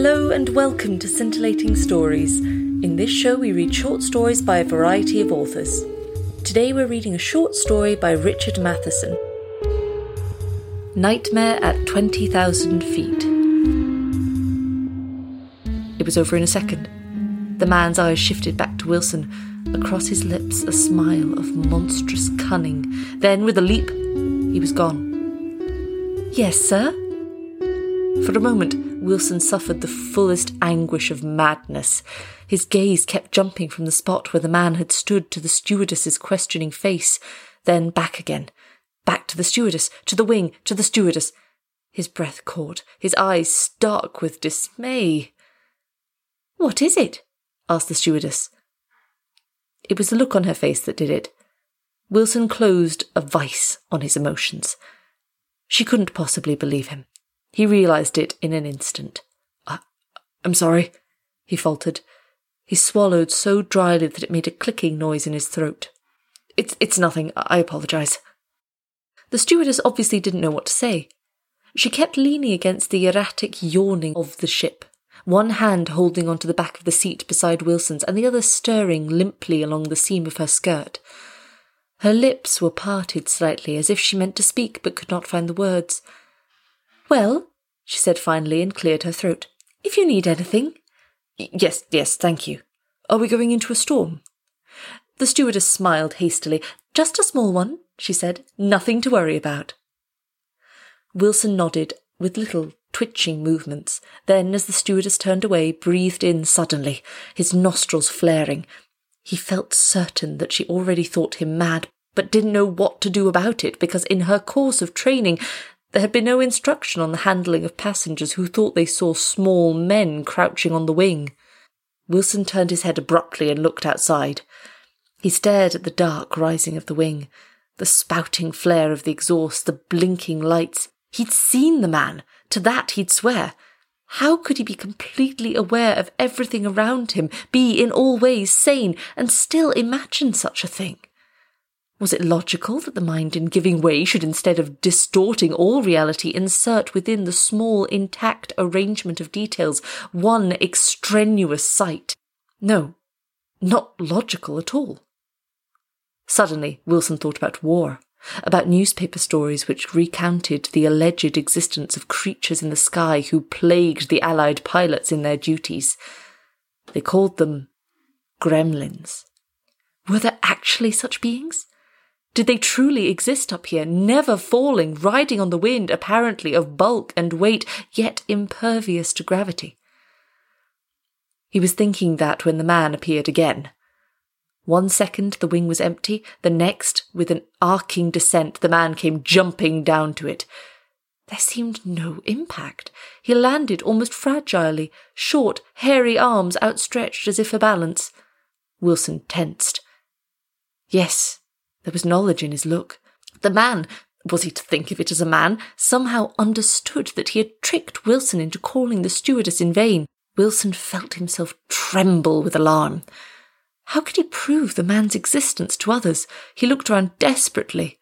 Hello and welcome to Scintillating Stories. In this show, we read short stories by a variety of authors. Today, we're reading a short story by Richard Matheson Nightmare at 20,000 Feet. It was over in a second. The man's eyes shifted back to Wilson. Across his lips, a smile of monstrous cunning. Then, with a leap, he was gone. Yes, sir? For a moment, Wilson suffered the fullest anguish of madness. His gaze kept jumping from the spot where the man had stood to the stewardess's questioning face, then back again. Back to the stewardess, to the wing, to the stewardess. His breath caught, his eyes stark with dismay. What is it? asked the stewardess. It was the look on her face that did it. Wilson closed a vice on his emotions. She couldn't possibly believe him. He realized it in an instant. I, I'm sorry, he faltered. He swallowed so dryly that it made a clicking noise in his throat. It's, it's nothing. I apologize. The stewardess obviously didn't know what to say. She kept leaning against the erratic yawning of the ship, one hand holding onto the back of the seat beside Wilson's and the other stirring limply along the seam of her skirt. Her lips were parted slightly as if she meant to speak but could not find the words. Well, she said finally and cleared her throat. If you need anything. Yes, yes, thank you. Are we going into a storm? The stewardess smiled hastily. Just a small one, she said. Nothing to worry about. Wilson nodded with little twitching movements, then, as the stewardess turned away, breathed in suddenly, his nostrils flaring. He felt certain that she already thought him mad, but didn't know what to do about it because in her course of training there had been no instruction on the handling of passengers who thought they saw small men crouching on the wing. Wilson turned his head abruptly and looked outside. He stared at the dark rising of the wing, the spouting flare of the exhaust, the blinking lights. He'd seen the man. To that he'd swear. How could he be completely aware of everything around him, be in all ways sane, and still imagine such a thing? Was it logical that the mind, in giving way, should instead of distorting all reality, insert within the small, intact arrangement of details one extraneous sight? No, not logical at all. Suddenly, Wilson thought about war, about newspaper stories which recounted the alleged existence of creatures in the sky who plagued the Allied pilots in their duties. They called them gremlins. Were there actually such beings? Did they truly exist up here, never falling, riding on the wind, apparently of bulk and weight, yet impervious to gravity? He was thinking that when the man appeared again. One second the wing was empty, the next, with an arcing descent, the man came jumping down to it. There seemed no impact. He landed almost fragilely, short, hairy arms outstretched as if for balance. Wilson tensed. Yes, there was knowledge in his look. The man, was he to think of it as a man, somehow understood that he had tricked Wilson into calling the stewardess in vain. Wilson felt himself tremble with alarm. How could he prove the man's existence to others? He looked round desperately.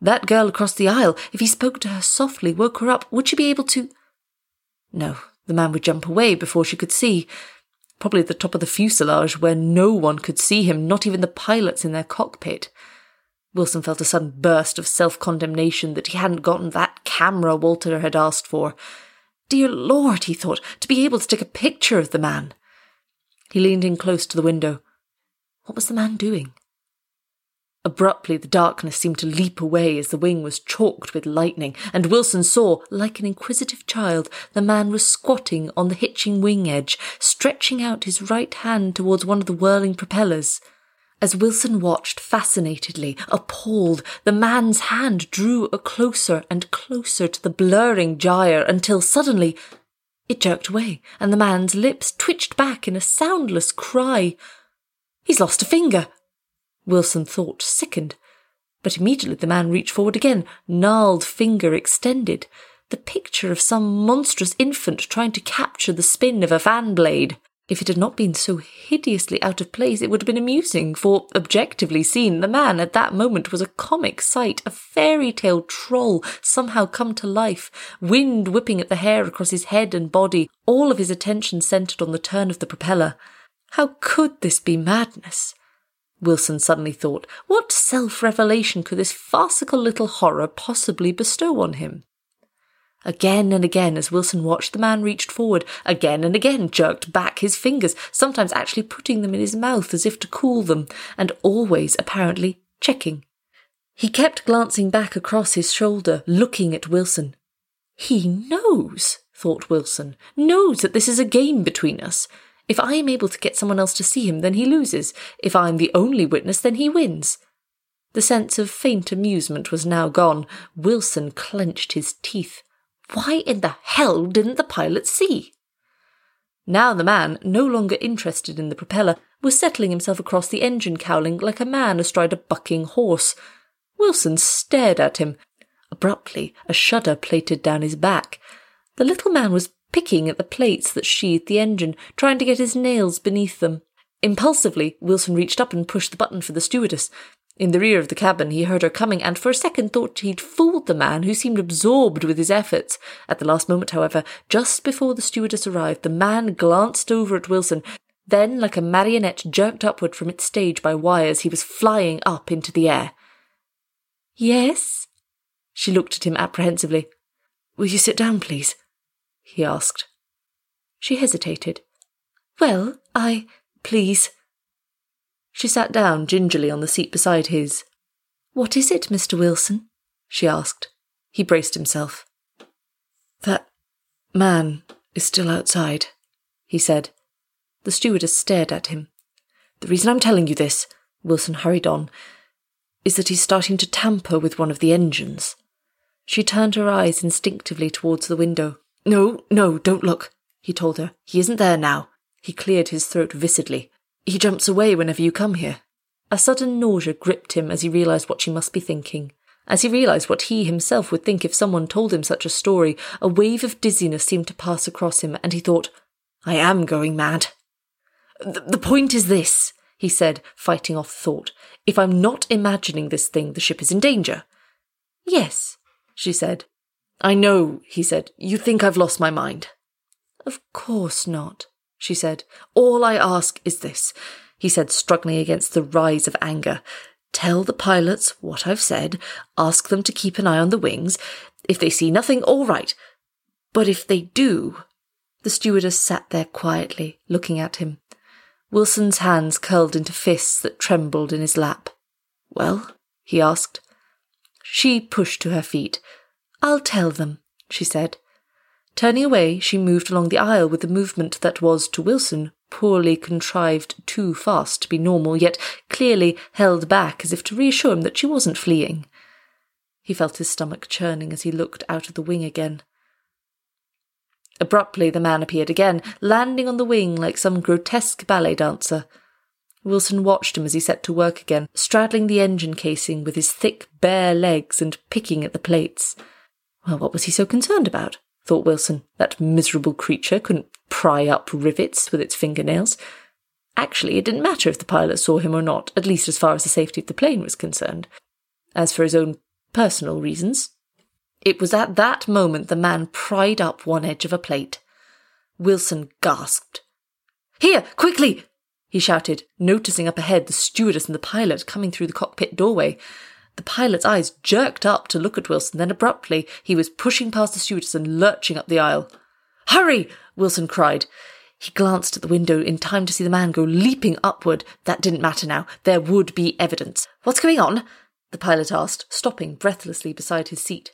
That girl across the aisle, if he spoke to her softly, woke her up, would she be able to? No, the man would jump away before she could see. Probably at the top of the fuselage where no one could see him, not even the pilots in their cockpit. Wilson felt a sudden burst of self condemnation that he hadn't gotten that camera Walter had asked for. Dear Lord, he thought, to be able to take a picture of the man. He leaned in close to the window. What was the man doing? Abruptly, the darkness seemed to leap away as the wing was chalked with lightning, and Wilson saw, like an inquisitive child, the man was squatting on the hitching wing edge, stretching out his right hand towards one of the whirling propellers. As Wilson watched fascinatedly, appalled, the man's hand drew a closer and closer to the blurring gyre until suddenly it jerked away, and the man's lips twitched back in a soundless cry. He's lost a finger. Wilson thought, sickened. But immediately the man reached forward again, gnarled finger extended, the picture of some monstrous infant trying to capture the spin of a fan blade. If it had not been so hideously out of place, it would have been amusing, for, objectively seen, the man at that moment was a comic sight, a fairy tale troll somehow come to life, wind whipping at the hair across his head and body, all of his attention centred on the turn of the propeller. How could this be madness? Wilson suddenly thought, what self revelation could this farcical little horror possibly bestow on him? Again and again, as Wilson watched, the man reached forward, again and again jerked back his fingers, sometimes actually putting them in his mouth as if to cool them, and always, apparently, checking. He kept glancing back across his shoulder, looking at Wilson. He knows, thought Wilson, knows that this is a game between us. If I am able to get someone else to see him, then he loses. If I am the only witness, then he wins. The sense of faint amusement was now gone. Wilson clenched his teeth. Why in the hell didn't the pilot see? Now the man, no longer interested in the propeller, was settling himself across the engine cowling like a man astride a bucking horse. Wilson stared at him. Abruptly, a shudder plated down his back. The little man was picking at the plates that sheathed the engine, trying to get his nails beneath them. Impulsively, Wilson reached up and pushed the button for the stewardess. In the rear of the cabin, he heard her coming, and for a second thought he'd fooled the man, who seemed absorbed with his efforts. At the last moment, however, just before the stewardess arrived, the man glanced over at Wilson. Then, like a marionette jerked upward from its stage by wires, he was flying up into the air. Yes? She looked at him apprehensively. Will you sit down, please? he asked. She hesitated. Well, I. please. She sat down gingerly on the seat beside his. What is it, Mr. Wilson? she asked. He braced himself. That man is still outside, he said. The stewardess stared at him. The reason I'm telling you this, Wilson hurried on, is that he's starting to tamper with one of the engines. She turned her eyes instinctively towards the window. No, no, don't look, he told her. He isn't there now. He cleared his throat vicidly. He jumps away whenever you come here. A sudden nausea gripped him as he realized what she must be thinking. As he realized what he himself would think if someone told him such a story, a wave of dizziness seemed to pass across him, and he thought, I am going mad. The, the point is this, he said, fighting off thought. If I'm not imagining this thing, the ship is in danger. Yes, she said. I know, he said. You think I've lost my mind. Of course not she said. All I ask is this, he said, struggling against the rise of anger. Tell the pilots what I've said. Ask them to keep an eye on the wings. If they see nothing, all right. But if they do. The stewardess sat there quietly, looking at him. Wilson's hands curled into fists that trembled in his lap. Well? he asked. She pushed to her feet. I'll tell them, she said. Turning away, she moved along the aisle with a movement that was, to Wilson, poorly contrived too fast to be normal, yet clearly held back as if to reassure him that she wasn't fleeing. He felt his stomach churning as he looked out of the wing again. Abruptly, the man appeared again, landing on the wing like some grotesque ballet dancer. Wilson watched him as he set to work again, straddling the engine casing with his thick, bare legs and picking at the plates. Well, what was he so concerned about? Thought Wilson. That miserable creature couldn't pry up rivets with its fingernails. Actually, it didn't matter if the pilot saw him or not, at least as far as the safety of the plane was concerned. As for his own personal reasons, it was at that moment the man pried up one edge of a plate. Wilson gasped. Here, quickly! he shouted, noticing up ahead the stewardess and the pilot coming through the cockpit doorway. The pilot's eyes jerked up to look at Wilson, then abruptly he was pushing past the stewardess and lurching up the aisle. Hurry! Wilson cried. He glanced at the window in time to see the man go leaping upward. That didn't matter now. There would be evidence. What's going on? The pilot asked, stopping breathlessly beside his seat.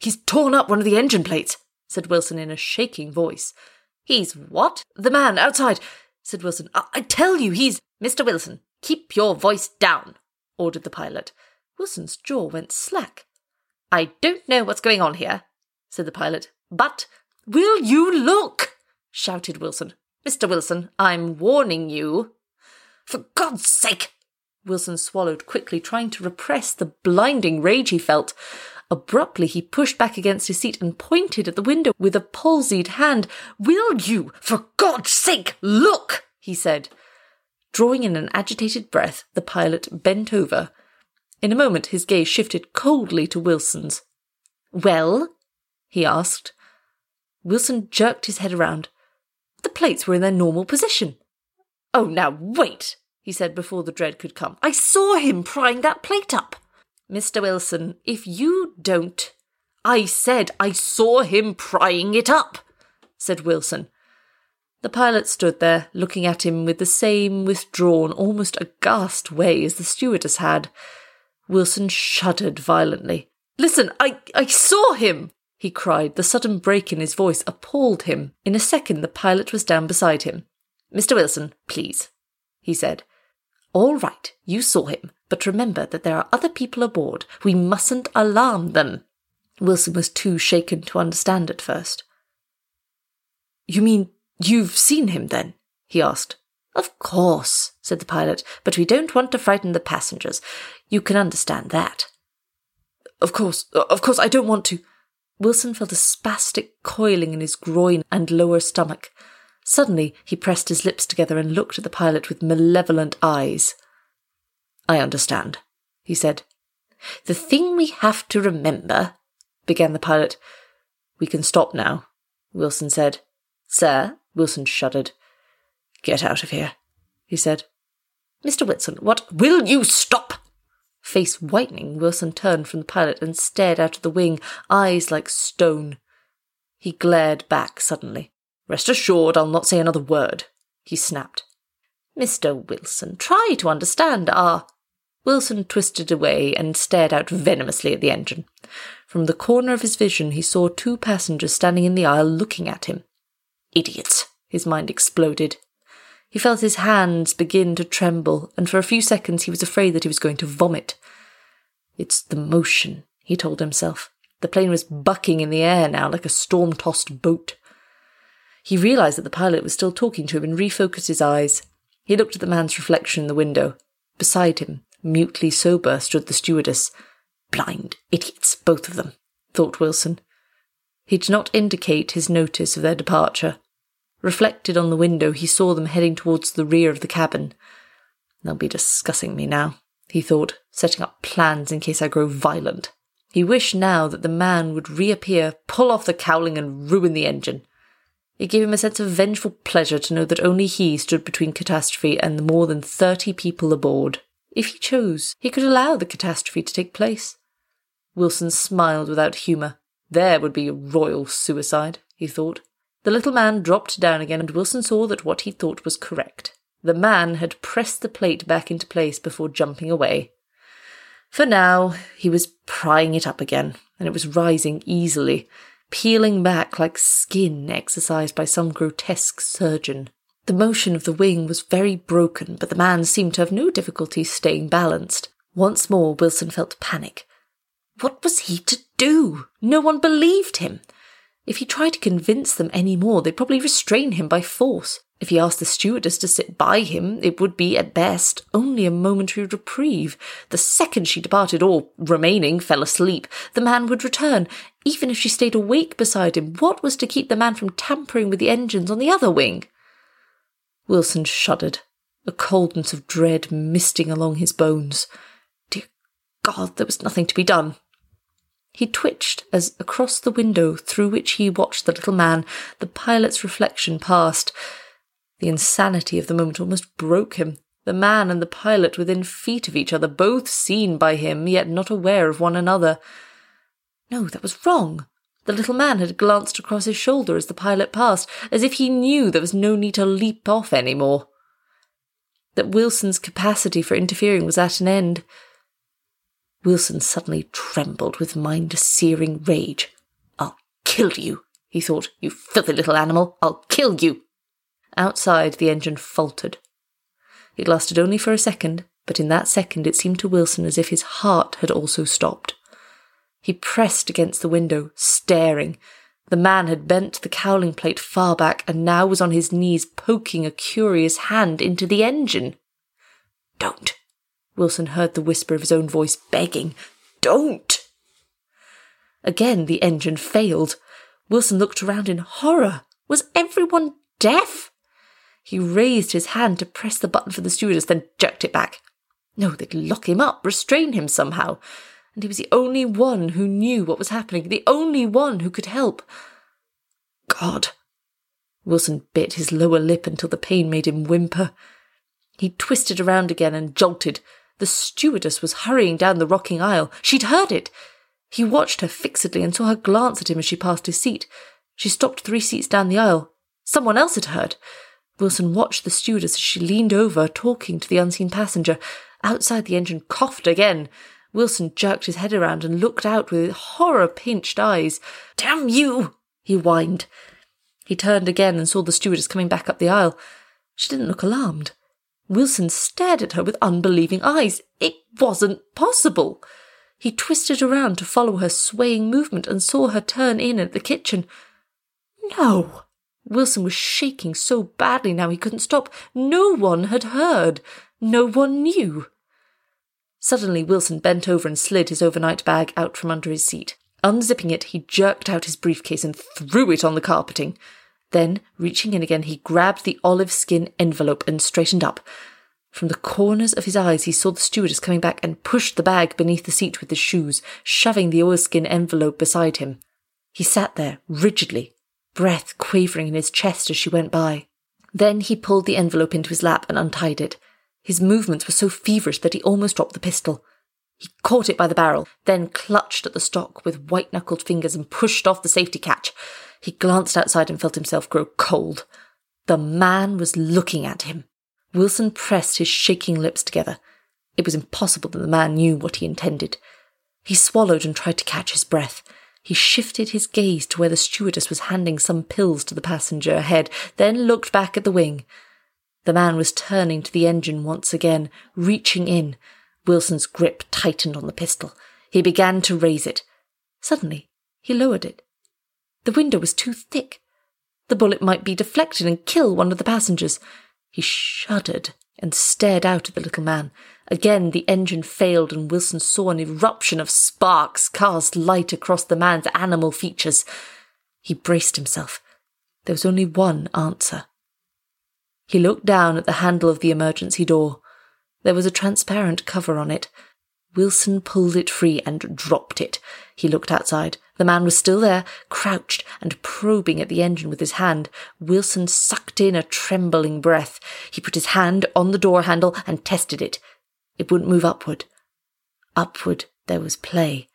He's torn up one of the engine plates, said Wilson in a shaking voice. He's what? The man outside, said Wilson. I, I tell you, he's. Mr. Wilson, keep your voice down, ordered the pilot. Wilson's jaw went slack. I don't know what's going on here, said the pilot, but will you look? shouted Wilson. Mr. Wilson, I'm warning you. For God's sake! Wilson swallowed quickly, trying to repress the blinding rage he felt. Abruptly, he pushed back against his seat and pointed at the window with a palsied hand. Will you, for God's sake, look? he said. Drawing in an agitated breath, the pilot bent over. In a moment, his gaze shifted coldly to Wilson's. Well? he asked. Wilson jerked his head around. The plates were in their normal position. Oh, now wait, he said before the dread could come. I saw him prying that plate up. Mr. Wilson, if you don't. I said I saw him prying it up, said Wilson. The pilot stood there, looking at him with the same withdrawn, almost aghast way as the stewardess had. Wilson shuddered violently. Listen, I, I saw him, he cried. The sudden break in his voice appalled him. In a second, the pilot was down beside him. Mr. Wilson, please, he said. All right, you saw him, but remember that there are other people aboard. We mustn't alarm them. Wilson was too shaken to understand at first. You mean You've seen him, then? he asked. Of course, said the pilot, but we don't want to frighten the passengers. You can understand that. Of course, of course, I don't want to. Wilson felt a spastic coiling in his groin and lower stomach. Suddenly, he pressed his lips together and looked at the pilot with malevolent eyes. I understand, he said. The thing we have to remember, began the pilot. We can stop now, Wilson said. Sir, Wilson shuddered. Get out of here, he said. Mr. Wilson, what will you stop? Face whitening, Wilson turned from the pilot and stared out of the wing, eyes like stone. He glared back suddenly. Rest assured, I'll not say another word, he snapped. Mr. Wilson, try to understand our. Wilson twisted away and stared out venomously at the engine. From the corner of his vision, he saw two passengers standing in the aisle looking at him. Idiots! His mind exploded. He felt his hands begin to tremble, and for a few seconds he was afraid that he was going to vomit. It's the motion, he told himself. The plane was bucking in the air now like a storm tossed boat. He realized that the pilot was still talking to him and refocused his eyes. He looked at the man's reflection in the window. Beside him, mutely sober, stood the stewardess. Blind idiots, both of them, thought Wilson. He did not indicate his notice of their departure. Reflected on the window, he saw them heading towards the rear of the cabin. They'll be discussing me now, he thought, setting up plans in case I grow violent. He wished now that the man would reappear, pull off the cowling, and ruin the engine. It gave him a sense of vengeful pleasure to know that only he stood between catastrophe and the more than thirty people aboard. If he chose, he could allow the catastrophe to take place. Wilson smiled without humour. There would be a royal suicide, he thought. The little man dropped down again, and Wilson saw that what he thought was correct. The man had pressed the plate back into place before jumping away. For now, he was prying it up again, and it was rising easily, peeling back like skin exercised by some grotesque surgeon. The motion of the wing was very broken, but the man seemed to have no difficulty staying balanced. Once more, Wilson felt panic. What was he to do? No one believed him. If he tried to convince them any more, they'd probably restrain him by force. If he asked the stewardess to sit by him, it would be, at best, only a momentary reprieve. The second she departed, or, remaining, fell asleep, the man would return. Even if she stayed awake beside him, what was to keep the man from tampering with the engines on the other wing? Wilson shuddered, a coldness of dread misting along his bones. Dear God, there was nothing to be done. He twitched as across the window through which he watched the little man, the pilot's reflection passed. The insanity of the moment almost broke him. The man and the pilot within feet of each other, both seen by him, yet not aware of one another. No, that was wrong. The little man had glanced across his shoulder as the pilot passed, as if he knew there was no need to leap off any more. That Wilson's capacity for interfering was at an end. Wilson suddenly trembled with mind searing rage. I'll kill you, he thought. You filthy little animal. I'll kill you. Outside, the engine faltered. It lasted only for a second, but in that second it seemed to Wilson as if his heart had also stopped. He pressed against the window, staring. The man had bent the cowling plate far back and now was on his knees poking a curious hand into the engine. Don't, Wilson heard the whisper of his own voice begging, Don't! Again, the engine failed. Wilson looked around in horror. Was everyone deaf? He raised his hand to press the button for the stewardess, then jerked it back. No, they'd lock him up, restrain him somehow. And he was the only one who knew what was happening, the only one who could help. God. Wilson bit his lower lip until the pain made him whimper. He twisted around again and jolted. The stewardess was hurrying down the rocking aisle. She'd heard it. He watched her fixedly and saw her glance at him as she passed his seat. She stopped three seats down the aisle. Someone else had heard. Wilson watched the stewardess as she leaned over, talking to the unseen passenger. Outside the engine coughed again. Wilson jerked his head around and looked out with horror pinched eyes. Damn you! he whined. He turned again and saw the stewardess coming back up the aisle. She didn't look alarmed. Wilson stared at her with unbelieving eyes. It wasn't possible. He twisted around to follow her swaying movement and saw her turn in at the kitchen. No! Wilson was shaking so badly now he couldn't stop. No one had heard. No one knew. Suddenly, Wilson bent over and slid his overnight bag out from under his seat. Unzipping it, he jerked out his briefcase and threw it on the carpeting. Then, reaching in again, he grabbed the oilskin envelope and straightened up. From the corners of his eyes, he saw the stewardess coming back and pushed the bag beneath the seat with his shoes, shoving the oilskin envelope beside him. He sat there, rigidly, breath quavering in his chest as she went by. Then he pulled the envelope into his lap and untied it. His movements were so feverish that he almost dropped the pistol. He caught it by the barrel, then clutched at the stock with white knuckled fingers and pushed off the safety catch. He glanced outside and felt himself grow cold. The man was looking at him. Wilson pressed his shaking lips together. It was impossible that the man knew what he intended. He swallowed and tried to catch his breath. He shifted his gaze to where the stewardess was handing some pills to the passenger ahead, then looked back at the wing. The man was turning to the engine once again, reaching in. Wilson's grip tightened on the pistol. He began to raise it. Suddenly, he lowered it. The window was too thick. The bullet might be deflected and kill one of the passengers. He shuddered and stared out at the little man. Again, the engine failed, and Wilson saw an eruption of sparks cast light across the man's animal features. He braced himself. There was only one answer. He looked down at the handle of the emergency door. There was a transparent cover on it. Wilson pulled it free and dropped it. He looked outside. The man was still there, crouched and probing at the engine with his hand. Wilson sucked in a trembling breath. He put his hand on the door handle and tested it. It wouldn't move upward. Upward there was play.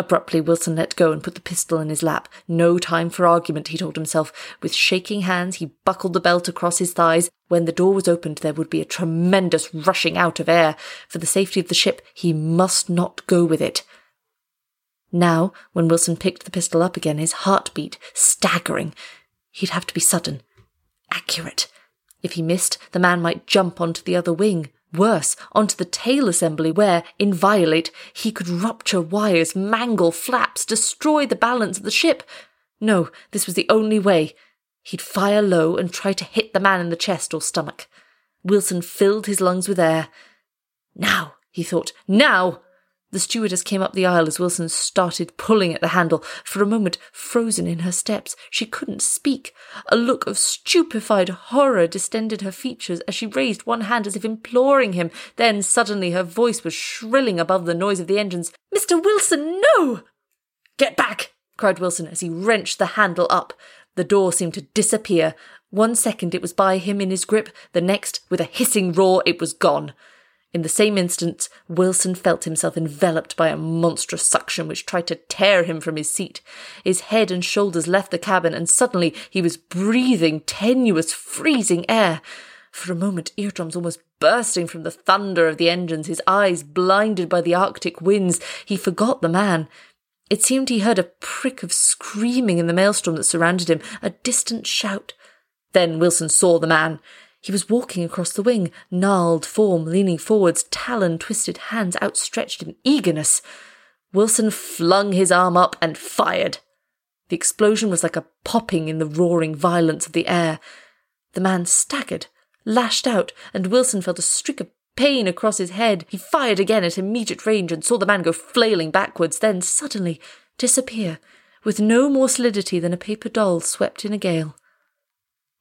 Abruptly, Wilson let go and put the pistol in his lap. No time for argument, he told himself. With shaking hands, he buckled the belt across his thighs. When the door was opened, there would be a tremendous rushing out of air. For the safety of the ship, he must not go with it. Now, when Wilson picked the pistol up again, his heart beat, staggering. He'd have to be sudden, accurate. If he missed, the man might jump onto the other wing. Worse, onto the tail assembly where, inviolate, he could rupture wires, mangle flaps, destroy the balance of the ship. No, this was the only way. He'd fire low and try to hit the man in the chest or stomach. Wilson filled his lungs with air. Now, he thought, now! The stewardess came up the aisle as Wilson started pulling at the handle. For a moment, frozen in her steps, she couldn't speak. A look of stupefied horror distended her features as she raised one hand as if imploring him. Then suddenly her voice was shrilling above the noise of the engines. Mr. Wilson, no! Get back! cried Wilson as he wrenched the handle up. The door seemed to disappear. One second it was by him in his grip, the next, with a hissing roar, it was gone. In the same instant, Wilson felt himself enveloped by a monstrous suction which tried to tear him from his seat. His head and shoulders left the cabin, and suddenly he was breathing tenuous, freezing air. For a moment, eardrums almost bursting from the thunder of the engines, his eyes blinded by the Arctic winds, he forgot the man. It seemed he heard a prick of screaming in the maelstrom that surrounded him, a distant shout. Then Wilson saw the man. He was walking across the wing, gnarled form leaning forwards, talon twisted hands outstretched in eagerness. Wilson flung his arm up and fired. The explosion was like a popping in the roaring violence of the air. The man staggered, lashed out, and Wilson felt a streak of pain across his head. He fired again at immediate range and saw the man go flailing backwards. Then, suddenly, disappear with no more solidity than a paper doll swept in a gale.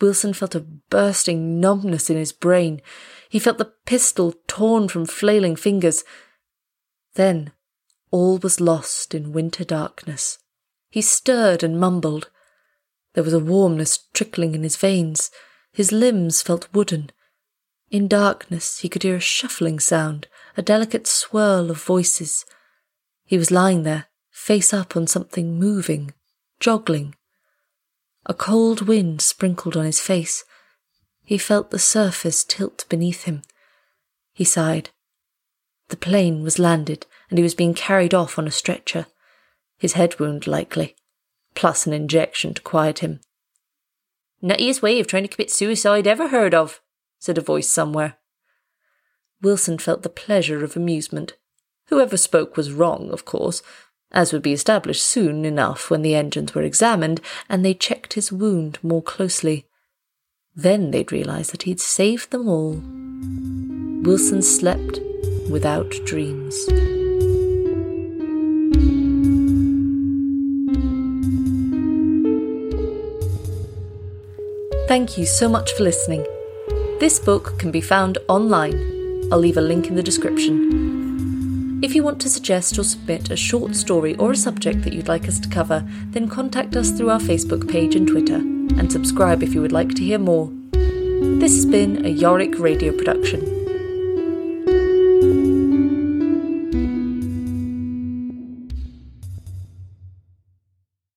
Wilson felt a bursting numbness in his brain. He felt the pistol torn from flailing fingers. Then all was lost in winter darkness. He stirred and mumbled. There was a warmness trickling in his veins. His limbs felt wooden. In darkness, he could hear a shuffling sound, a delicate swirl of voices. He was lying there, face up on something moving, joggling. A cold wind sprinkled on his face. He felt the surface tilt beneath him. He sighed. The plane was landed, and he was being carried off on a stretcher. His head wound, likely, plus an injection to quiet him. Nuttiest way of trying to commit suicide ever heard of, said a voice somewhere. Wilson felt the pleasure of amusement. Whoever spoke was wrong, of course, as would be established soon enough when the engines were examined and they checked his wound more closely. Then they'd realise that he'd saved them all. Wilson slept without dreams. Thank you so much for listening. This book can be found online. I'll leave a link in the description. If you want to suggest or submit a short story or a subject that you'd like us to cover, then contact us through our Facebook page and Twitter, and subscribe if you would like to hear more. This has been a Yorick radio production.